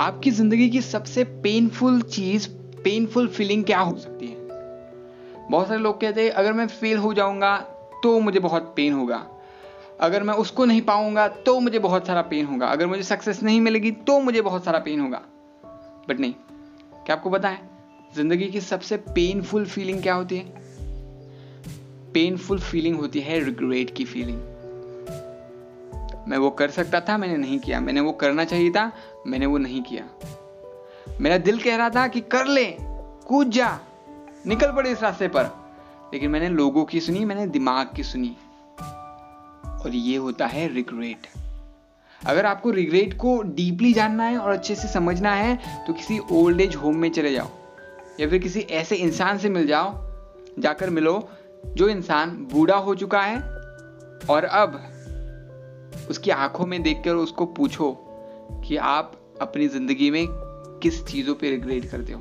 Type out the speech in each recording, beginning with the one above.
आपकी ज़िंदगी की सबसे पेनफुल चीज़ पेनफुल फीलिंग क्या हो सकती है? बहुत सारे लोग कहते हैं, अगर मैं फेल हो जाऊँगा तो मुझे बहुत पेन होगा। अगर मैं उसको नहीं पाऊँगा तो मुझे बहुत सारा पेन होगा। अगर मुझे सक्सेस नहीं मिलेगी तो मुझे बहुत सारा पेन होगा। बट नहीं। क्या आपको पता है, ज़िंदगी की सबसे पेनफुल फीलिंग क्या होती है? पेनफुल फीलिंग होती है रिग्रेट की फीलिंग मैं वो कर सकता था, मैंने नहीं किया। मैंने वो करना चाहिए था मैंने वो नहीं किया। मेरा दिल कह रहा था कि कर ले, कूद जा, निकल पड़े इस रास्ते पर। लेकिन मैंने लोगों की सुनी, मैंने दिमाग की सुनी। और ये होता है रिग्रेट अगर आपको रिग्रेट को डीपली जानना है और अच्छे से समझना है तो किसी ओल्ड एज होम में चले जाओ। या फिर किसी ऐसे इंसान से मिल जाओ, जाकर मिलो, जो इंसान बूढ़ा हो चुका है और अब उसकी आँखों में देखकर उसको पूछो कि आप अपनी ज़िंदगी में किस चीज़ों पे रिग्रेट करते हो?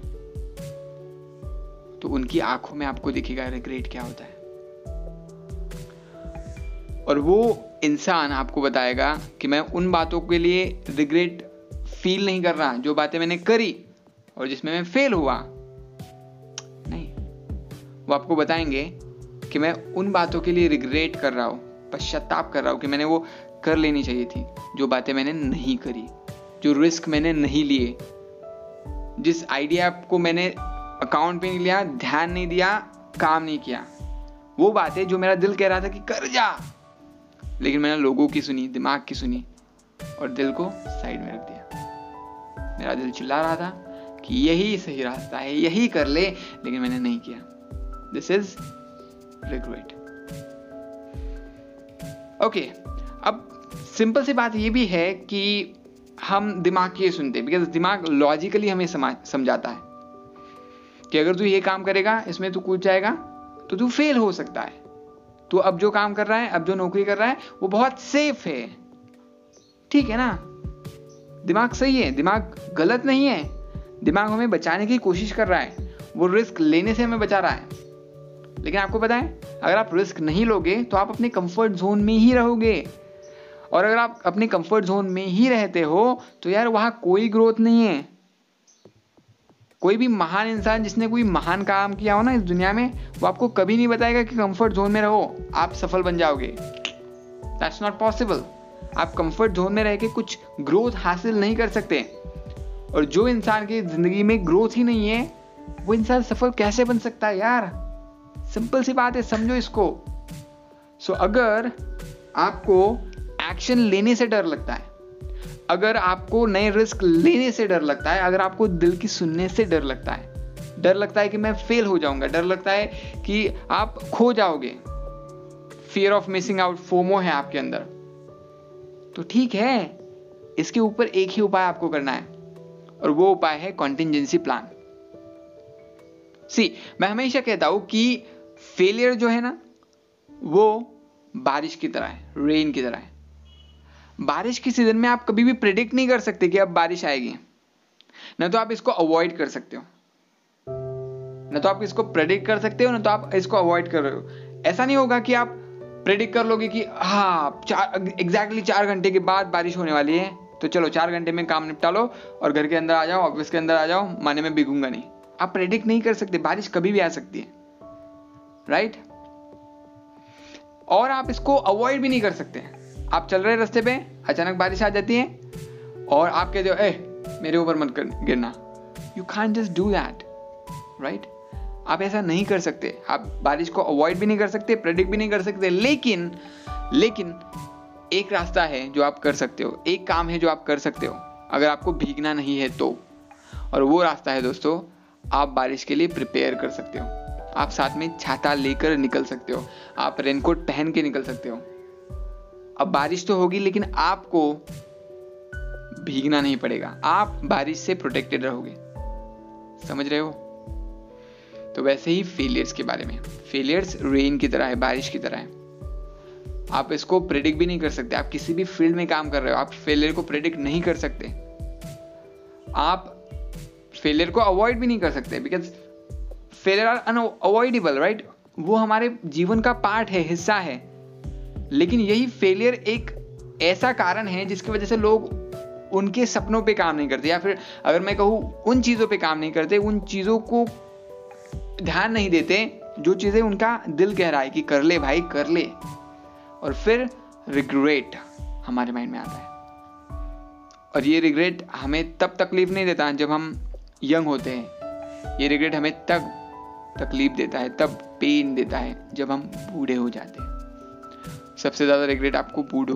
तो उनकी आँखों में आपको दिखेगा रिग्रेट क्या होता है। और वो इंसान आपको बताएगा कि मैं उन बातों के लिए रिग्रेट फील नहीं कर रहा, जो बातें मैंने करी और जिसमें मैं फेल हुआ। नहीं, वो आपको बताएँगे कि मैं उन बातों के लिए रिग्रेट कर रहा हूँ, पश्चाताप कर रहा हूँ कि मैंने वो कर लेनी चाहिए थी, जो बातें मैंने नहीं करी। जो रिस्क मैंने नहीं लिए। जिस आइडिया को मैंने अकाउंट पे नहीं लिया, ध्यान नहीं दिया, काम नहीं किया, वो बातें जो मेरा दिल कह रहा था कि कर जा। लेकिन मैंने लोगों की सुनी, दिमाग की सुनी और दिल को साइड में रख दिया। मेरा दिल चिल्ला रहा था कि यही सही रास्ता है, यही कर ले, लेकिन मैंने नहीं किया। दिस इज़ रिग्रेट ओके अब सिंपल सी बात ये भी है कि हम दिमाग की सुनते हैं बिकॉज़ दिमाग लॉजिकली हमें समझाता है कि अगर तू ये काम करेगा, इसमें तू कूद जाएगा तो तू फेल हो सकता है। तो अब जो काम कर रहा है, अब जो नौकरी कर रहा है, वो बहुत सेफ़ है। ठीक है ना? दिमाग सही है, दिमाग गलत नहीं है। दिमाग हमें बचाने की कोशिश कर रहा है। वो रिस्क लेने से हमें बचा रहा है। लेकिन आपको पता है, अगर आप रिस्क नहीं लोगे तो आप अपने कंफर्ट जोन में ही रहोगे। और अगर आप अपने कंफर्ट जोन में ही रहते हो तो यार वहाँ कोई ग्रोथ नहीं है। कोई भी महान इंसान जिसने कोई महान काम किया हो ना इस दुनिया में वो आपको कभी नहीं बताएगा कि कंफर्ट जोन में रहो आप सफल बन जाओगे। दैट्स नॉट पॉसिबल आप कंफर्ट जोन में रह के कुछ ग्रोथ हासिल नहीं कर सकते। और जो इंसान की ज़िंदगी में ग्रोथ ही नहीं है वो इंसान सफल कैसे बन सकता है यार? सिंपल सी बात है समझो इसको। सो so, अगर आपको एक्शन लेने से डर लगता है। अगर आपको नए रिस्क लेने से डर लगता है, अगर आपको दिल की सुनने से डर लगता है, डर लगता है कि मैं फेल हो जाऊँगा, डर लगता है कि आप खो जाओगे। Fear of missing out FOMO है आपके अंदर। तो ठीक है, इसके ऊपर एक ही उपाय आपको करना है, और वो उपाय है कॉन्टिजेंसी प्लान सी मैं हमेशा कहता हूँ कि फेलियर जो है ना, वो बारिश की तरह है रेन की तरह है। बारिश के सीज़न में आप कभी भी प्रिडिक्ट नहीं कर सकते कि अब बारिश आएगी। ना तो आप इसको अवॉइड कर सकते हो। ना तो आप इसको प्रेडिक्ट कर सकते हो, ना तो आप इसको अवॉइड कर रहे हो। ऐसा नहीं होगा कि आप प्रेडिक्ट कर लोगे कि हाँ चार एग्जैक्टली चार घंटे के बाद बारिश होने वाली है तो चलो चार घंटे में काम निपटा लो और घर के अंदर आ जाओ ऑफ़िस के अंदर आ जाओ, माने में बिगूँगा नहीं। आप प्रेडिक्ट नहीं कर सकते, बारिश कभी भी आ सकती है। राइट और आप इसको अवॉइड भी नहीं कर सकते। आप चल रहे रास्ते पे, अचानक बारिश आ जाती है और आप कहते हो ए, मेरे ऊपर मत गिरना। You can just do that right आप ऐसा नहीं कर सकते। आप बारिश को अवॉइड भी नहीं कर सकते प्रेडिक्ट भी नहीं कर सकते, लेकिन लेकिन एक रास्ता है जो आप कर सकते हो, एक काम है जो आप कर सकते हो। अगर आपको भीगना नहीं है तो। और वो रास्ता है दोस्तों, आप बारिश के लिए प्रिपेयर कर सकते हो। आप साथ में छाता लेकर निकल सकते हो। आप रेनकोट पहन के निकल सकते हो। अब बारिश तो होगी, लेकिन आपको भीगना नहीं पड़ेगा। आप बारिश से प्रोटेक्टेड रहोगे। समझ रहे हो? तो वैसे ही फेलियर्स के बारे में। फेलियर्स रेन की तरह है, बारिश की तरह है। आप इसको प्रेडिक्ट भी नहीं कर सकते। आप किसी भी फ़ील्ड में काम कर रहे हो। आप फेलियर को प्रेडिक्ट नहीं कर सकते। आप फेलियर को अवॉइड भी नहीं कर सकते because failure are unavoidable right वो हमारे जीवन का पार्ट है, हिस्सा है। लेकिन यही फेलियर एक ऐसा कारण है जिसकी वजह से लोग उनके सपनों पे काम नहीं करते या फिर अगर मैं कहूँ उन चीज़ों पे काम नहीं करते, उन चीज़ों को ध्यान नहीं देते जो चीज़ें उनका दिल कह रहा है कि कर ले भाई, कर ले। और फिर रिग्रेट हमारे माइंड में आता है। और ये रिग्रेट हमें तब तकलीफ़ नहीं देता जब हम यंग होते हैं। ये रिग्रेट हमें तब तकलीफ़ देता है, तब पेन देता है जब हम बूढ़े हो जाते हैं। सबसे ज़्यादा रिग्रेट आपको बूढ़ो,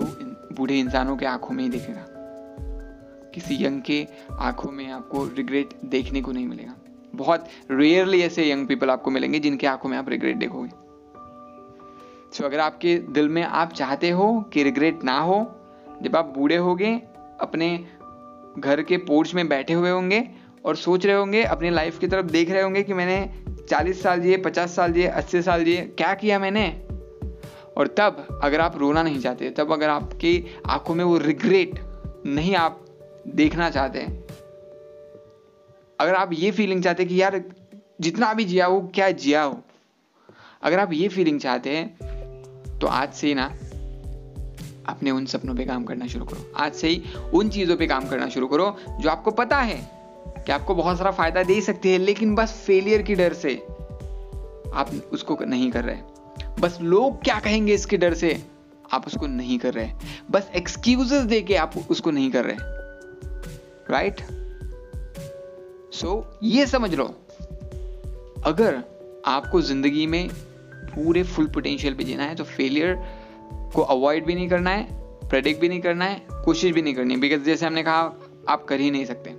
बूढ़े इंसानों के आँखों में ही दिखेगा। किसी यंग के आँखों में आपको रिग्रेट देखने को नहीं मिलेगा। बहुत रेयरली ऐसे यंग पीपल आपको मिलेंगे जिनके आँखों में आप रिग्रेट देखोगे। सो अगर आपके दिल में आप चाहते हो कि रिग्रेट ना हो, जब आप बूढ़े होंगे, अपने घर के पोर्च में बैठे हुए होंगे और सोच रहे होंगे, अपनी लाइफ की तरफ़ देख रहे होंगे कि मैंने 40 साल जिए 50 साल जिए 80 साल जिए, क्या किया मैंने? और तब अगर आप रोना नहीं चाहते, तब अगर आपकी आँखों में वो रिग्रेट नहीं आप देखना चाहते अगर आप ये फीलिंग चाहते कि यार जितना भी जिया हो, क्या जिया हो? अगर आप ये फीलिंग चाहते हैं तो आज से ना अपने उन सपनों पे काम करना शुरू करो। आज से ही उन चीज़ों पे काम करना शुरू करो जो आपको पता है कि आपको बहुत सारा फ़ायदा दे सकती है, लेकिन बस फेलियर की डर से आप उसको नहीं कर रहे। बस लोग क्या कहेंगे इसके डर से? आप उसको नहीं कर रहे। बस एक्सक्यूजेस दे के आप उसको नहीं कर रहे। राइट सो so, ये समझ लो। अगर आपको ज़िंदगी में पूरे फुल पोटेंशियल पे जीना है तो फेलियर को अवॉइड भी नहीं करना है प्रेडिक्ट भी नहीं करना है कोशिश भी नहीं करनी बिकॉज़ जैसे हमने कहा आप कर ही नहीं सकते।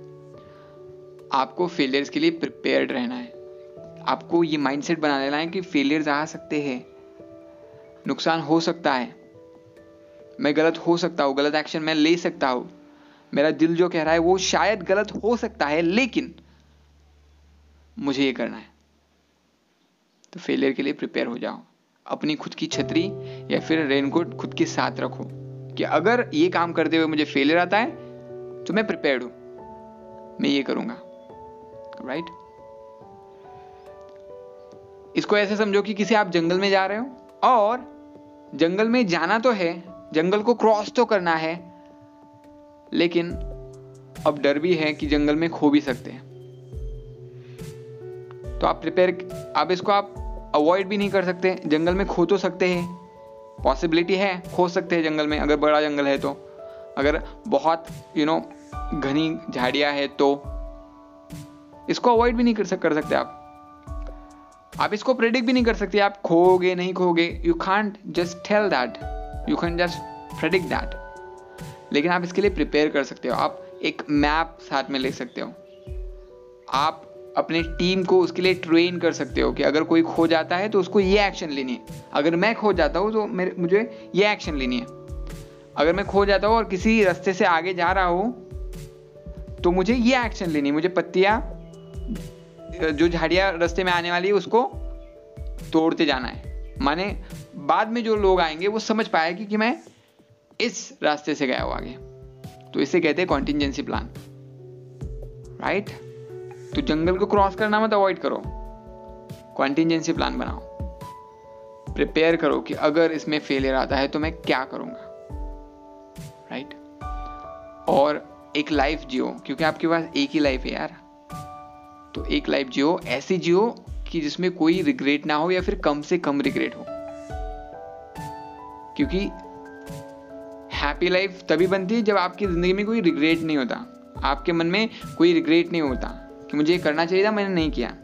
आपको फेलियर्स के लिए प्रिपेयर्ड रहना है। आपको ये माइंडसेट बना लेना है कि फेलियर्स आ सकते हैं। नुकसान हो सकता है। मैं गलत हो सकता हूँ, गलत एक्शन मैं ले सकता हूँ। मेरा दिल जो कह रहा है वो शायद गलत हो सकता है, लेकिन मुझे ये करना है। तो फेलियर के लिए प्रिपेयर हो जाओ। अपनी खुद की छतरी या फिर रेनकोट खुद के साथ रखो कि अगर ये काम करते हुए मुझे फेलियर आता है तो मैं प्रिपेयर्ड हूँ। मैं ये करूँगा। Right right? इसको ऐसे समझो कि किसी आप जंगल में जा रहे हो और जंगल में जाना तो है जंगल को क्रॉस तो करना है लेकिन अब डर भी है कि जंगल में खो भी सकते हैं। तो आप प्रिपेयर आप इसको आप अवॉइड भी नहीं कर सकते जंगल में खो तो सकते हैं। पॉसिबिलिटी है खो सकते हैं जंगल में अगर बड़ा जंगल है तो। अगर बहुत यू नो घनी झाड़ियाँ है तो। इसको अवॉइड भी नहीं कर, सक, कर सकते आप। आप इसको प्रेडिक्ट भी नहीं कर सकते, आप खोगे नहीं खोगे you can't just tell that you can just predict that लेकिन आप इसके लिए प्रिपेयर कर सकते हो। आप एक मैप साथ में ले सकते हो। आप अपने टीम को उसके लिए ट्रेन कर सकते हो कि अगर कोई खो जाता है तो उसको ये एक्शन लेनी है। अगर मैं खो जाता हूँ तो मेरे, मुझे ये एक्शन लेनी है। अगर मैं खो जाता हूँ और किसी रास्ते से आगे जा रहा हूँ तो मुझे ये एक्शन लेनी है। मुझे पत्तियाँ जो झाड़ियाँ रास्ते में आने वाली है, उसको तोड़ते जाना है। माने बाद में जो लोग आएँगे, वो समझ पाएगी कि मैं इस रास्ते से गया हूँ आगे। तो इसे कहते हैं कॉन्टिजेंसी प्लान राइट तो जंगल को क्रॉस करना मत अवॉइड करो। कॉन्टिजेंसी प्लान बनाओ। प्रिपेयर करो कि अगर इसमें फेलियर आता है तो मैं क्या करूँगा? राइट और एक लाइफ जियो, क्योंकि आपके पास एक ही लाइफ है यार। तो एक लाइफ जियो, ऐसी जियो कि जिसमें कोई रिग्रेट ना हो या फिर कम से कम रिग्रेट हो। क्योंकि हैप्पी लाइफ तभी बनती है जब आपकी ज़िंदगी में कोई रिग्रेट नहीं होता। आपके मन में कोई रिग्रेट नहीं होता कि मुझे ये करना चाहिए था, मैंने नहीं किया।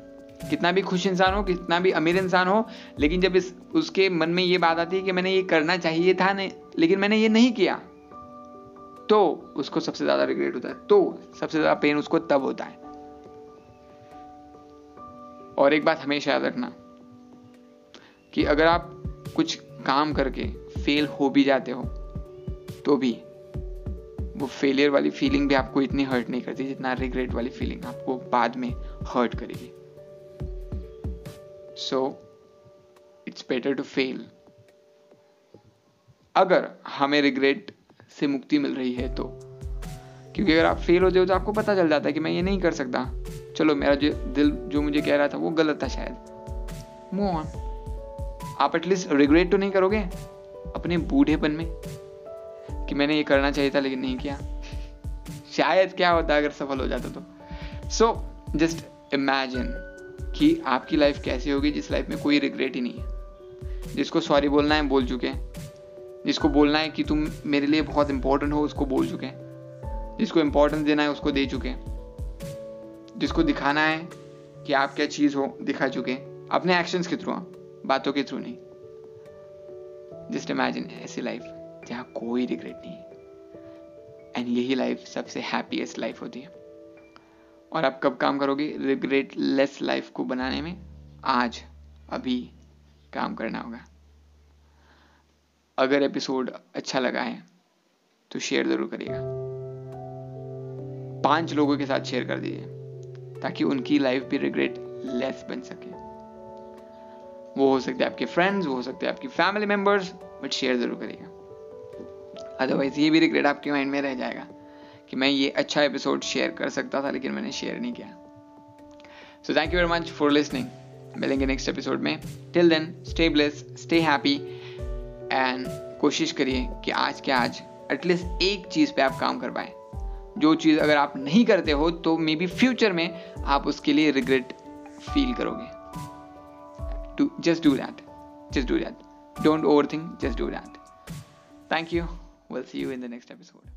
कितना भी खुश इंसान हो, कितना भी अमीर इंसान हो, लेकिन जब इस, उसके मन में ये बात आती है कि मैंने ये करना चाहिए था नहीं, लेकिन मैंने ये नहीं किया तो उसको सबसे ज़्यादा रिग्रेट होता है तो सबसे ज़्यादा पेन उसको तब होता है। और एक बात हमेशा याद रखना कि अगर आप कुछ काम करके फेल हो भी जाते हो तो भी वो फेलियर वाली फीलिंग भी आपको इतनी हर्ट नहीं करती जितना रिग्रेट वाली फीलिंग आपको बाद में हर्ट करेगी। So it's better to fail अगर हमें रिग्रेट से मुक्ति मिल रही है तो क्योंकि अगर आप फेल हो जाओ तो आपको पता चल जाता है कि मैं ये नहीं कर सकता। चलो मेरा जो दिल, जो मुझे कह रहा था, वो गलत था शायद। मूव ऑन आप एटलीस्ट रिग्रेट तो नहीं करोगे? अपने बूढ़ेपन में? कि मैंने ये करना चाहिए था, लेकिन नहीं किया। शायद क्या होता अगर सफल हो जाता तो। सो जस्ट इमेजिन कि आपकी लाइफ कैसी होगी, जिस लाइफ में कोई रिग्रेट ही नहीं है। जिसको सॉरी बोलना है, बोल चुके हैं। जिसको बोलना है कि तुम मेरे लिए बहुत इंपॉर्टेंट हो, उसको बोल चुके हैं। जिसको इंपॉर्टेंस देना है, उसको दे चुके हैं। जिसको दिखाना है कि आप क्या चीज़ हो, दिखा चुके हैं। अपने एक्शंस के थ्रू बातों के थ्रू नहीं। जस्ट इमेजिन ऐसी लाइफ जहाँ कोई रिग्रेट नहीं एंड यही लाइफ सबसे हैप्पीएस्ट लाइफ होती है। और आप कब काम करोगे? रिग्रेट लेस लाइफ को बनाने में आज, अभी काम करना होगा। अगर एपिसोड अच्छा लगा है तो शेयर ज़रूर करिएगा। पाँच लोगों के साथ शेयर कर दीजिए। ताकि उनकी लाइफ भी रिग्रेट लेस बन सके। वो हो सकते हैं आपके फ्रेंड्स वो हो सकते हैं आपकी फैमिली मेंबर्स बट शेयर ज़रूर करिएगा। अदरवाइज़ ये भी रिग्रेट आपके माइंड में रह जाएगा कि मैं ये अच्छा एपिसोड शेयर कर सकता था, लेकिन मैंने शेयर नहीं किया। So thank you very much for listening मिलेंगे नेक्स्ट एपिसोड में। Till then stay bless stay happy and कोशिश करिए कि आज के आज एटलीस्ट एक चीज़ पे आप काम कर पाए। जो चीज़ अगर आप नहीं करते हो तो मे बी फ्यूचर में आप उसके लिए रिग्रेट फील करोगे। Just do that just do that don't over think just do that thank you well see you in the next episode.